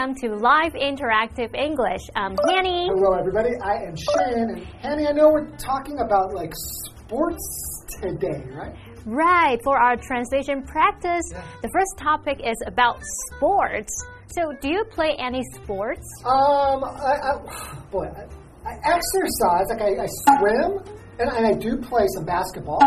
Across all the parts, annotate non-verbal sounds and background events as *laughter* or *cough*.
Welcome to Live Interactive English. I'm Hanny. Hello, everybody. I am Shannon. And Hanny, I know we're talking about like sports today, right? Right, for our translation practice, the first topic is about sports. So, do you play any sports? Um, I, I *sighs* boy, I, I exercise, like I, I swim, and, and I do play some basketball,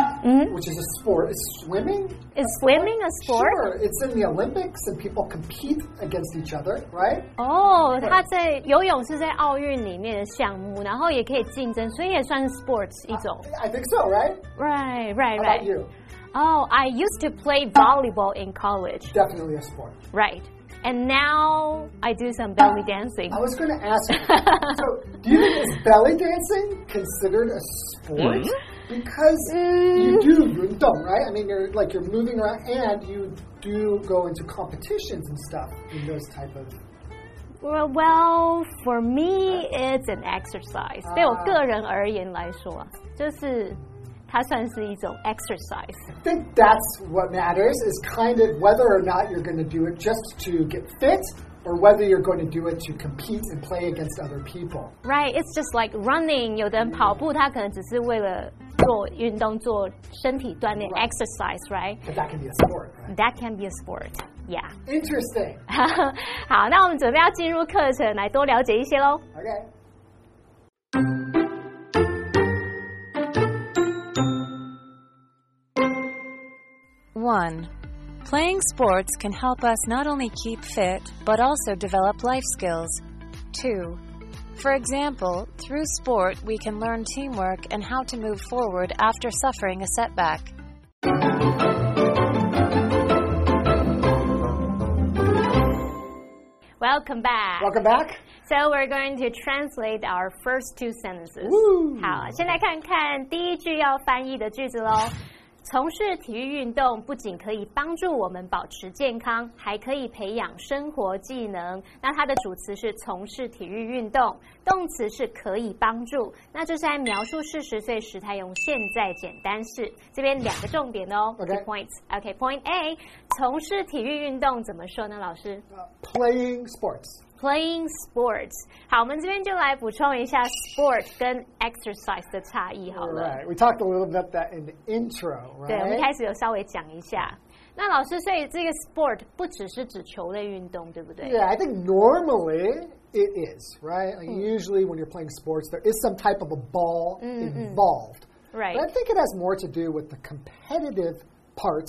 which is a sport. Is swimming? Is swimming a sport? Sure, it's in the Olympics, and people compete against each other, right? 哦，它在游泳是在奥运里面的项目，然后也可以竞争，所以也算是 sports 一种。 I think so, right? Right, right, How right. about you? Oh, I used to play volleyball in college. Definitely a sport. Right. And now I do some belly dancing. I was going to ask you. *laughs* so, do you think is belly dancing considered a sport? Because you do yundong, right? I mean, you're like you're moving around, and you do go into competitions and stuff in those type of. Well, well, for me, it's an exercise. 对我个人而言来说啊，就是 它算是一种 exercise. I think that's what matters is kind of whether or not you're going to do it just to get fit, or whether you're going to do it to compete and play against other people. Right? It's just like running. 有的人跑步，他可能只是为了做运动、做身体锻炼 exercise, right? But that can be a sport, right? That can be a sport. Yeah. Interesting. *laughs* 好，那我们准备要进入课程，来多了解一些喽。 Okay. One, playing sports can help us not only keep fit, but also develop life skills. Two, for example, through sport, we can learn teamwork and how to move forward after suffering a setback. Welcome back. Welcome back. So we're going to translate our first two sentences. Woo. 好，先来看看第一句要翻译的句子喽。 从事体育运动不仅可以帮助我们保持健康，还可以培养生活技能。那它的主词是从事体育运动，动词是可以帮助。那这是在描述事实，所以时态用现在简单式。这边两个重点哦 OK points。OK，point、A，从事体育运动怎么说呢？老师？Uh, playing sports. Playing sports，好，我们这边就来补充一下 sport 跟 exercise 的差异好了。 Right. We talked a little bit about that in the intro, 对，我们一 right? 开始有稍微讲一下。那老师，所以这个 sport 不只是指球类运动，对不对 Yeah, I think normally it is, right? Like usually when you're playing sports, there is some type of a ball involved. Right. But I think it has more to do with the competitive part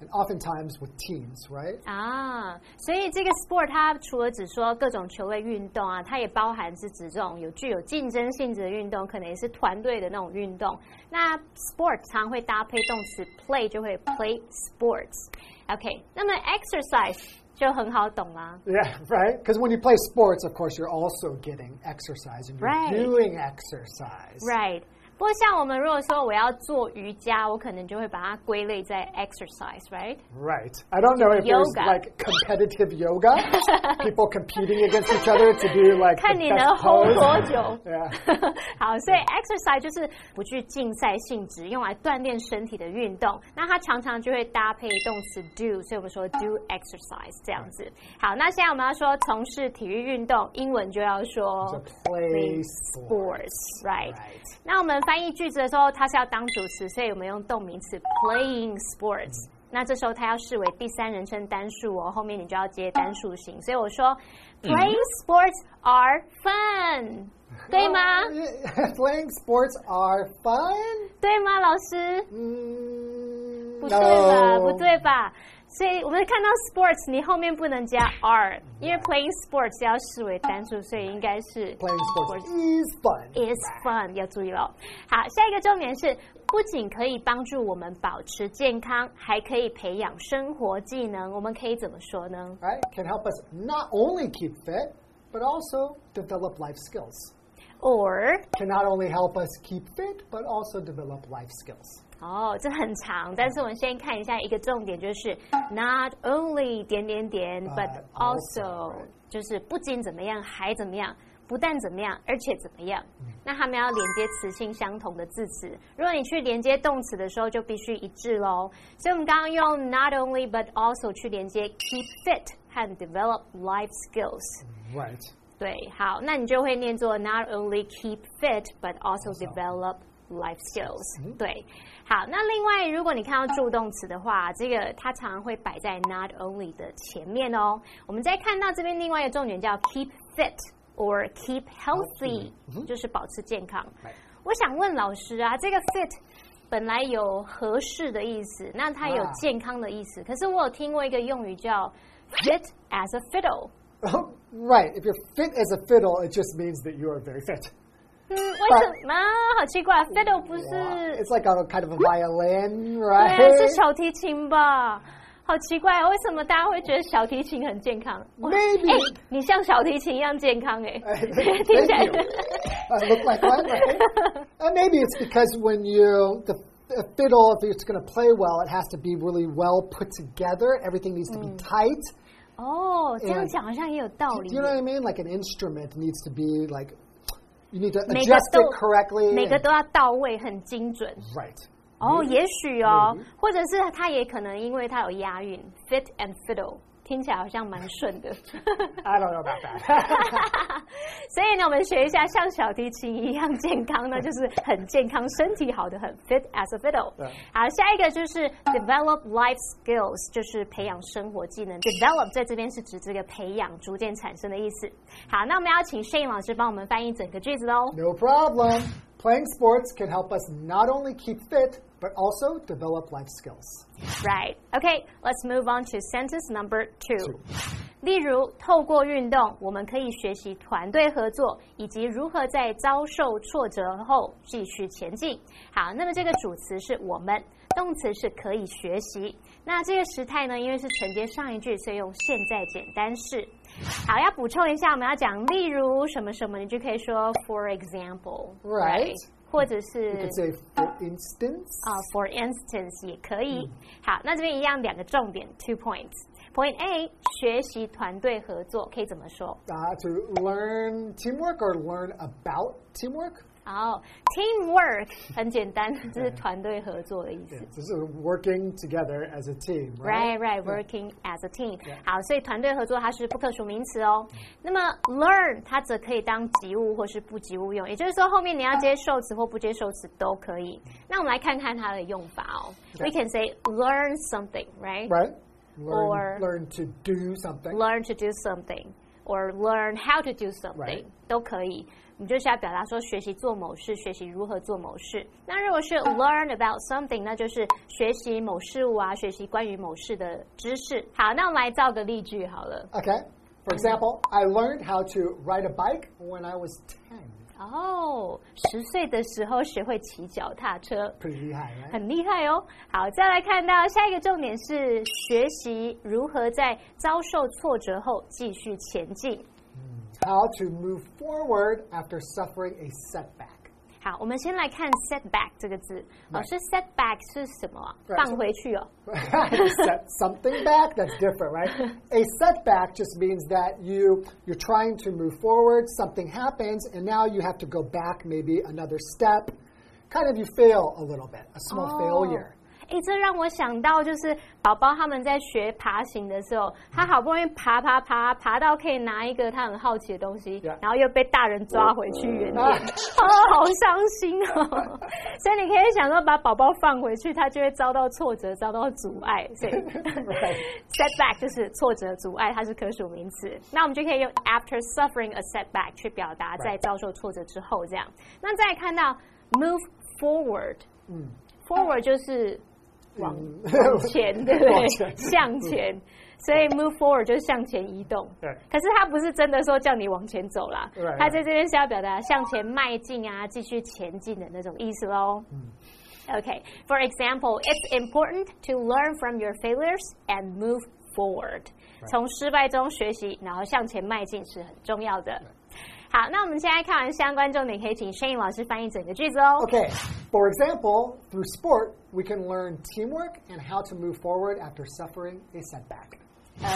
and oftentimes with teams, right? 啊，所以这个 sport 它除了只说各种球类运动啊，它也包含是指这种有具有竞争性质的运动，可能也是团队的那种运动。那 sport 常会搭配动词 play，就会 play sports。OK，那么 exercise 就很好懂啦。 Yeah, right? Because when you play sports, of course, you're also getting exercise and you're Right. doing exercise. Right. 不过像我们如果说我要做瑜伽，我可能就会把它归类在 exercise，right？ Right. I don't know if there's Yoga. like competitive yoga, people competing against each other to do like 看 the 你能 best hold pose. 多久。 Yeah. 好，所以 exercise 就是不具竞赛性质，用来锻炼身体的运动。那它常常就会搭配动词 do，所以我们说 do exercise 这样子。好，那现在我们要说从事体育运动，英文就要说 To play sports，right？ Right. 那我们 翻译句子的时候，它是要当主词，所以我们用动名词 playing sports。那这时候它要视为第三人称单数哦，后面你就要接单数型。所以我说，playing sports are fun，对吗？*laughs* Playing sports are fun? 对吗，老师？Mm, 不对吧.不对吧？所以我们看到 sports，你后面不能加 are，因为 playing sports 要视为单数，所以应该是 Playing sports is fun. is fun，要注意了。好，下一个重点是，不仅可以帮助我们保持健康，还可以培养生活技能。我们可以怎么说呢？Right? Can help us not only keep fit, but also develop life skills. Or Can not only help us keep fit, but also develop life skills. 哦，这很长，但是我们先看一下一个重点，就是 not only 点点点，but But also also，就是不仅怎么样，还怎么样。 不但怎么样，而且怎么样。那他们要连接词性相同的字词。如果你去连接动词的时候，就必须一致喽。所以我们刚刚用 not only but also 去连接 keep fit 和 develop life skills。 Right. 对，好，那你就会念作 not only keep fit but also develop life skills。对，好，那另外如果你看到助动词的话，这个它常常会摆在 not only 的前面哦。我们再看到这边另外一个重点叫 keep fit or keep healthy，就是保持健康。我想问老师啊，这个 fit 本来有合适的意思，那它有啊健康的意思，可是我有听过一个用语叫 fit as a fiddle。Oh, right. If you're fit as a fiddle, it just means that you are very fit. 嗯，为什么？好奇怪，fiddle 不是 It's like a kind of a violin, 对 right? 啊，是小提琴吧？好奇怪，为什么大家会觉得小提琴很健康？哇 Maybe. 哎，你像小提琴一样健康哎， Thank 听起来 you. I look *laughs* like *laughs* one, *laughs* right? and maybe it's because when you the, the fiddle, if it's going to play well, it has to be really well put together. Everything needs to be tight. 哦，这样讲好像也有道 Do 理 you。know what I mean? Like an instrument needs to be like you need to adjust 都 it correctly. 每个都要到位，很精准。right. 哦，也许哦或者是他也可能因为他有押韵，fit and fiddle，听起来好像蛮顺的。I don't know about that. 所以呢，我们学一下像小提琴一样健康呢，就是很健康，身体好的很 fit as a fiddle。好，下一个就是 develop life skills，就是培养生活技能。develop 在这边是指这个培养、逐渐产生的意思。好，那我们要请 Shane 老师帮我们翻译整个句子喽。no problem. Playing sports can help us not only keep fit but also develop life skills. Right. Okay, let's move on to sentence number two. 例如，透过运动，我们可以学习团队合作，以及如何在遭受挫折后继续前进。好，那么这个主词是我们，动词是可以学习。那这个时态呢，因为是承接上一句，所以用现在简单式。好，要补充一下，我们要讲例如什么什么，你就可以说 for example。Right. 或者是 say, for instance. 啊、f o r instance 也可以。好，那这边一样两个重点，two points。Point A，学习团队合作可以怎么说？Uh, to learn teamwork or learn about teamwork. 好、t e a m w o r k 很简单，这是团队合作的意思。 This is working together as a team, right? Right, right, working as a team. 好，所以团队合作它是不可数名词哦。那么 learn 它则可以当及物或是不及物用，也就是说后面你要接受词或不接受词都可以。那我们来看看它的用法哦。We can say learn something, right? Right? Learn, Or- learn to do something. learn to do something or learn how to do something Right. 都可以。 你就是要表达说学习做某事，学习如何做某事。那如果是 learn about something，那就是学习某事物啊，学习关于某事的知识。好，那我们来造个例句好了。Okay. For example, I learned how to ride a bike when I was ten. 哦，十岁的时候学会骑脚踏车。Pretty high, right? 很厉害哦！好，再来看到下一个重点是学习如何在遭受挫折后继续前进。How to move forward after suffering a setback. 好，我们先来看 setback 这个字。老师，setback 是什么啊？ Right. 放回去哦。 Set *laughs* something back, that's different, right? A setback just means that you you're trying to move forward, something happens, and now you have to go back maybe another step. Kind of you fail a little bit, a small failure. 哎，这让我想到，就是宝宝他们在学爬行的时候，他好不容易爬爬爬，爬到可以拿一个他很好奇的东西然后又被大人抓回去原点，啊 *laughs* 哦，好伤心哦。*laughs* 所以你可以想说，把宝宝放回去，他就会遭到挫折，遭到阻碍。所以 *laughs* setback 就是挫折、阻碍，它是可数名词。那我们就可以用 after suffering a setback 去表达在遭受挫折之后这样。那再看到 move forward 嗯。forward 就是往前，对不对？向前，所以 move forward 就是向前移动。对可是他不是真的说叫你往前走啦它在这边是要表达向前迈进啊，继续前进的那种意思喽。Okay, for example, it's important to learn from your failures and move forward. 从失败中学习，然后向前迈进是很重要的。好，那我们现在看完相关重点，可以请 Shane 老师翻译整个句子哦。 Okay. For example, through sport, we can learn teamwork and how to move forward after suffering a setback.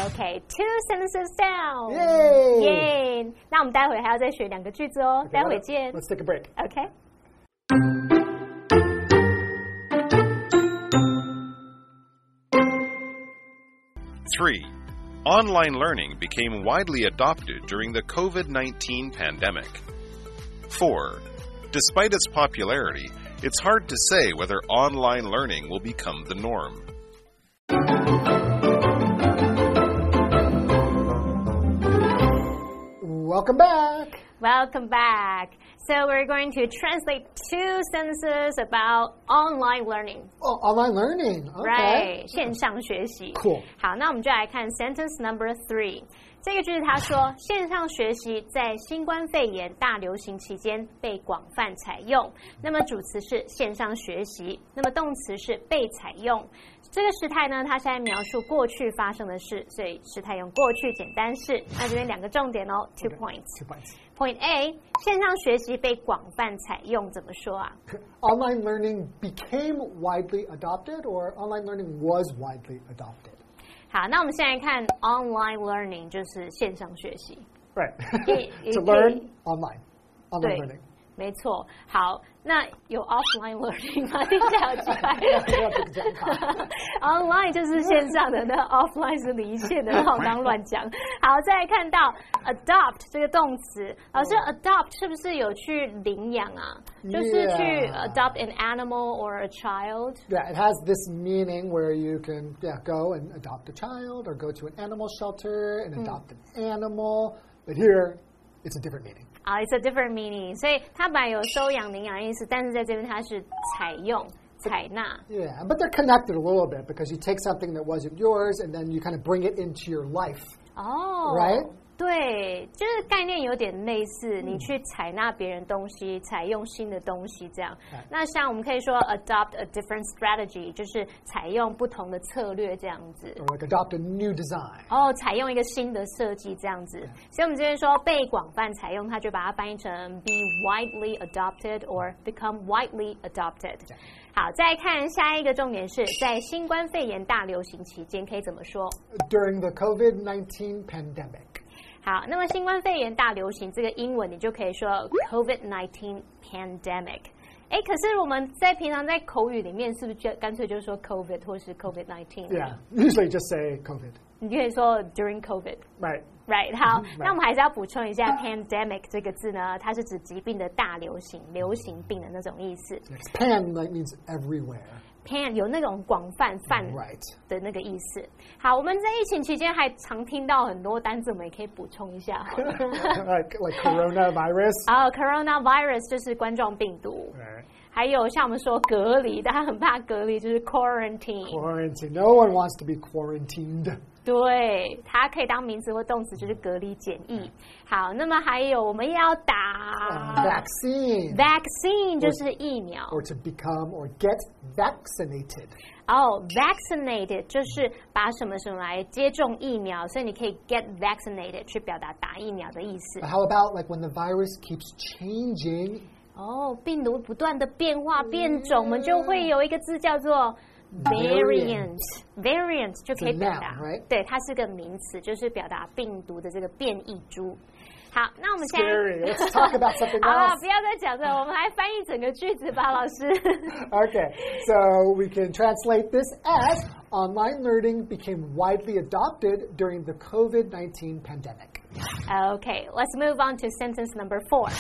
Okay, two sentences down. Yay! Yay! 那我们待会还要再学两个句子哦，待会见。 Let's take a break. OK。 3. Online learning became widely adopted during the COVID 19 pandemic. 4. Despite its popularity, it's hard to say whether online learning will become the norm. Welcome back. Welcome back. So we're going to translate two sentences about online learning. Oh, online learning. Okay. Right，线上学习。 Cool. 好，那我们就来看 sentence number three。这个句子他说，线上学习在新冠肺炎大流行期间被广泛采用。那么主词是线上学习，那么动词是被采用。 *laughs* 这个时态呢，它是在描述过去发生的事，所以时态用过去简单式。那这边两个重点哦，two points。Two points. Point A，线上学习被广泛采用，怎么说啊？Online learning became widely adopted, or online learning was widely adopted. 好，那我们现在看 online learning，就是线上学习。Right. To learn online. Online learning. 没错，好，那有 offline learning 吗？听起来好奇怪。不要这个讲法 Online *laughs* 就是线上的，那 offline 是离线的，那我刚乱讲。好，再来看到 adopt 这个动词，老师 adopt 是不是有去领养啊？就是去 Yeah. adopt an animal or a child。 Yeah, it has this meaning where you can yeah go and adopt a child or go to an animal shelter and adopt an animal. But here, it's a different meaning. 啊、i t s a different meaning，所以它本来有收养、领养的意思，但是在这边它是采用、采纳。 Yeah, but they're connected a little bit because you take something that wasn't yours and then you kind of bring it into your life. 哦 Right？ 对，就是概念有点类似，你去采纳别人东西，采用新的东西这样。那像我们可以说 adopt a different strategy，就是采用不同的策略这样子。Or like adopt a new design. 哦，采用一个新的设计这样子，所以我们这边说被广泛采用，它就把它翻译成 be widely adopted or become widely adopted。好，再看下一个重点是在新冠肺炎大流行期间可以怎么说？During the COVID 19 pandemic. 好，那么新冠肺炎大流行这个英文你就可以说 COVID-19 pandemic。哎，可是我们在平常在口语里面是不是就干脆就说 COVID 或是 COVID-19？Yeah, usually just say COVID. 你就可以说 during COVID。Right. Right，好那我们还是要补充一下 pandemic 这个字呢，它是指疾病的大流行、流行病的那种意思。Pan like means everywhere. Pan 有那种广泛泛的那个意思。好，我们在疫情期间还常听到很多单字，我们也可以补充一下。*laughs* like coronavirus. 哦、c o r o n a virus 就是冠状病毒，Right. 还有像我们说隔离，大家很怕隔离，就是 quarantine。Quarantine. No one wants to be quarantined. 对，它可以当名词或动词，就是隔离检疫。好，那么还有我们要打 Vaccine. vaccine，就是疫苗。or to become or get vaccinated. 哦、v a c c i n a t e d 就是把什么什么来接种疫苗，所以你可以 get vaccinated 去表达打疫苗的意思 But。how about like when the virus keeps changing? 哦，病毒不断的变化变种，我们就会有一个字叫做 variant。variant 就可以 It's a 表 noun, 达 right？对，它是个名词，就是表达病毒的这个变异株。好，那我们现在 Scary. Let's *laughs* talk about something 好了， else. 不要再讲了，我们来翻译整个句子吧，老师。 Okay, *laughs* so we can translate this as online learning became widely adopted during the COVID 19 pandemic. Okay, let's move on to sentence number four.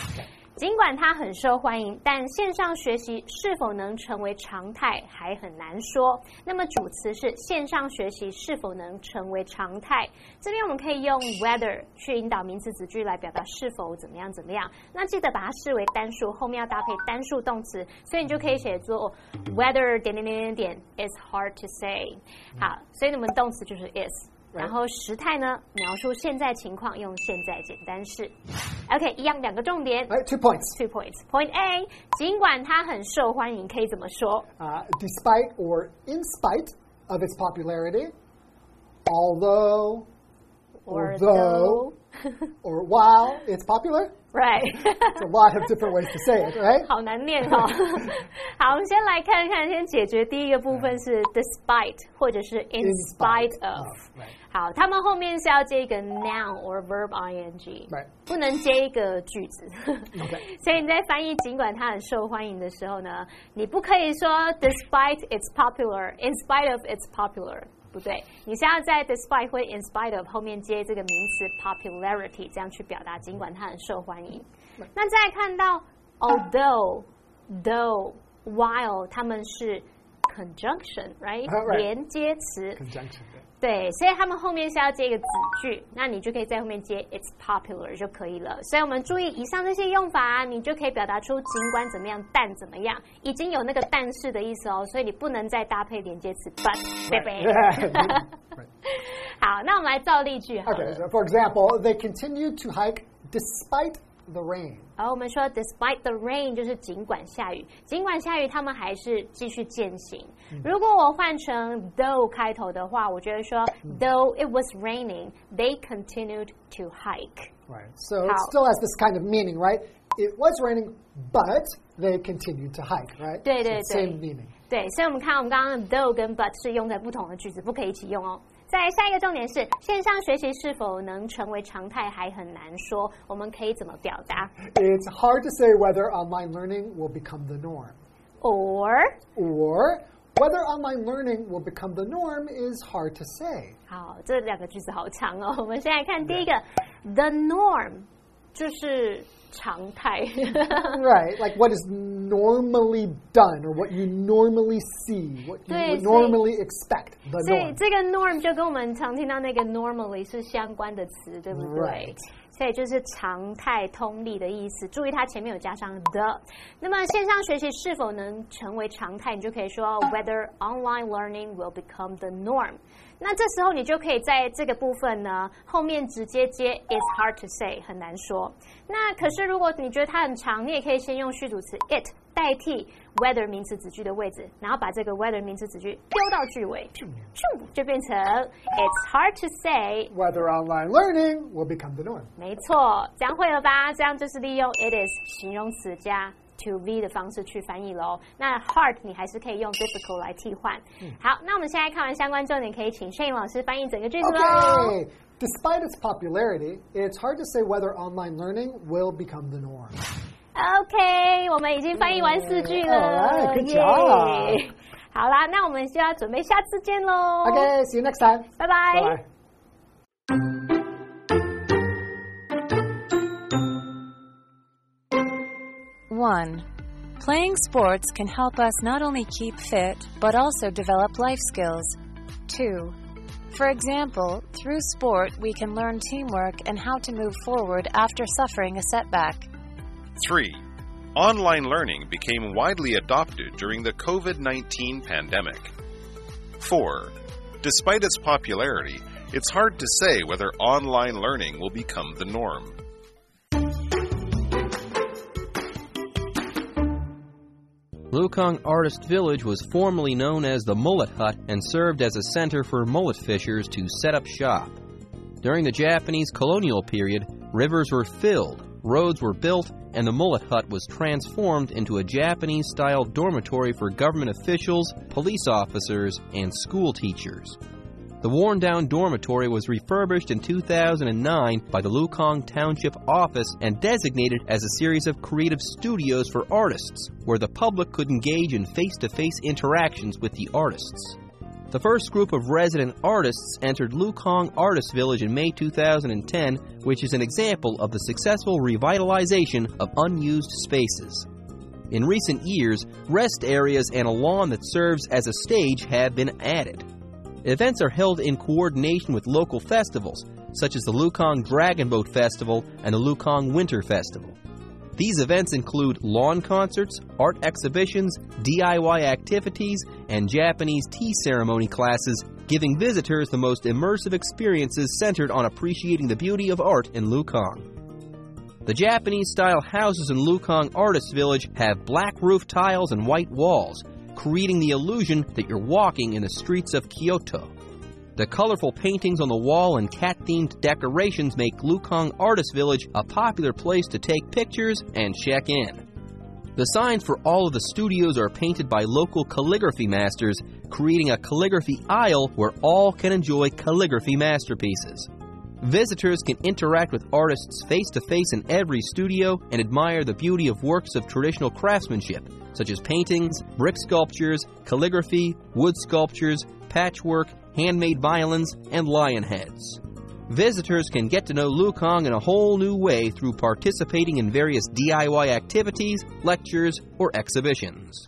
尽管它很受欢迎，但线上学习是否能成为常态还很难说。那么主词是线上学习是否能成为常态？这边我们可以用 whether 去引导名词子句来表达是否怎么样怎么样。那记得把它视为单数，后面要搭配单数动词，所以你就可以写作 whether 点点点点点 is hard to say。好，所以你们动词就是 is。然后时态呢，描述现在情况，用现在简单式。OK，一样两个重点 Right, two points. two points. Point A，尽管它很受欢迎，可以怎么说？Uh, despite or in spite of its popularity, although or, Or though. or while it's popular. Right. It's a lot of different ways to say it, right? *laughs* 好难念哦。好，我们先来看看，先解决第一个部分是 *laughs* despite 或者是 in spite of。 right. 好，他们后面是要接一个 noun or verb ing， Right. 不能接一个句子。 Okay. 所以你在翻译尽管它很受欢迎的时候呢，你不可以说 *laughs* despite it's popular，in spite of it's popular。 不对，你是要在 despite 或 in spite of 后面接这个名词 popularity，这样去表达，尽管它很受欢迎。那再看到 although、though、while，它们是 conjunction，right？、Uh, right. 连接词。Conjunction. 对，所以他们后面是要接一个子句，那你就可以在后面接 it's popular 就可以了。所以我们注意以上这些用法，你就可以表达出尽管怎么样，但怎么样，已经有那个但是的意思哦，所以你不能再搭配连接词 but，对不对？right. *laughs* 好，那我们来造例句好。Okay, so for example, they continued to hike despite the rain. 然后我们说，despite the rain 就是尽管下雨，尽管下雨，他们还是继续践行。如果我换成 though 开头的话，我觉得说，though it was raining, they continued to hike。 Right. So it How? still has this kind of meaning, right? It was raining, but they continued to hike, right? 对 So 对 it's 对 same meaning. 对，所以我们看我们刚刚的 though 跟 but 是用在不同的句子，不可以一起用哦。 再来下一个重点是，线上学习是否能成为常态还很难说，我们可以怎么表达 It's hard to say whether online learning will become the norm. ？or Or whether online learning will become the norm is hard to say. 好，这两个句子好长哦。我们先来看第一个，the *laughs* norm 就是常态。 right. *laughs* Like what is normally done or what you normally see, what you，would - normally expect. The 所以 norm. 这个 norm 就跟我们常听到那个 normally 是相关的词，对不对 Right. 所以就是常态通例的意思。注意它前面有加上 the。那么线上学习是否能成为常态，你就可以说 whether online learning will become the norm。那这时候你就可以在这个部分呢后面直接接 it's hard to say 很难说。那可是如果你觉得它很长，你也可以先用序组词 it 代替 whether 名词子句的位置，然后把这个 whether 名词子句丢到句尾，咻就变成 it's hard to say Whether online learning will become the norm. 没错，这样会了吧？这样就是利用 it is 形容词加 to be 的方式去翻译喽。那 hard 你还是可以用 difficult 来替换。好，那我们现在看完相关重点，可以请 Shane 老师翻译整个句子喽。 Okay. Despite its popularity, it's hard to say whether online learning will become the norm. OK，我们已经翻译完四句了 Alright, good 耶 job. 好啦，那我们就要准备下次见喽。 Okay, see you next time. 拜拜。 Bye bye. One, playing sports can help us not only keep fit, but also develop life skills. Two, for example, through sport, we can learn teamwork and how to move forward after suffering a setback. 3. Online learning became widely adopted during the COVID 19 pandemic. 4. Despite its popularity, it's hard to say whether online learning will become the norm. Lukang Artist Village was formerly known as the Mullet Hut and served as a center for mullet fishers to set up shop. During the Japanese colonial period, rivers were filled, roads were built, and the Mullet Hut was transformed into a Japanese style dormitory for government officials, police officers, and school teachers. The worn down dormitory was refurbished in 2009 by the Lukang Township Office and designated as a series of creative studios for artists, where the public could engage in face to face interactions with the artists. The first group of resident artists entered Lukang Artist Village in May 2010, which is an example of the successful revitalization of unused spaces. In recent years, rest areas and a lawn that serves as a stage have been added. Events are held in coordination with local festivals, such as the Lukang Dragon Boat Festival and the Lukang Winter Festival. These events include lawn concerts, art exhibitions, DIY activities, and Japanese tea ceremony classes, giving visitors the most immersive experiences centered on appreciating the beauty of art in Lukang. The Japanese style houses in Lukang Artist Village have black roof tiles and white walls, creating the illusion that you're walking in the streets of Kyoto. The colorful paintings on the wall and cat themed decorations make Lukang Artist Village a popular place to take pictures and check in. The signs for all of the studios are painted by local calligraphy masters, creating a calligraphy aisle where all can enjoy calligraphy masterpieces. Visitors can interact with artists face to face in every studio and admire the beauty of works of traditional craftsmanship, such as paintings, brick sculptures, calligraphy, wood sculptures, patchwork, handmade violins, and lion heads. Visitors can get to know Lukang in a whole new way through participating in various DIY activities, lectures, or exhibitions.